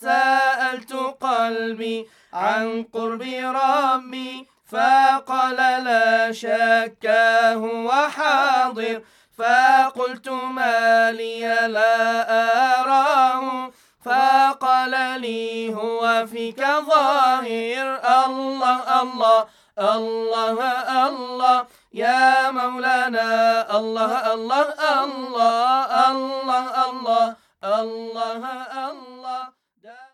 سألت قلبي عن قرب ربي فقال لا شك هو حاضر فقلت ما لي لا أراه فقال لي هو فيك ظاهر الله الله الله الله يا مولانا الله الله الله الله الله الله الله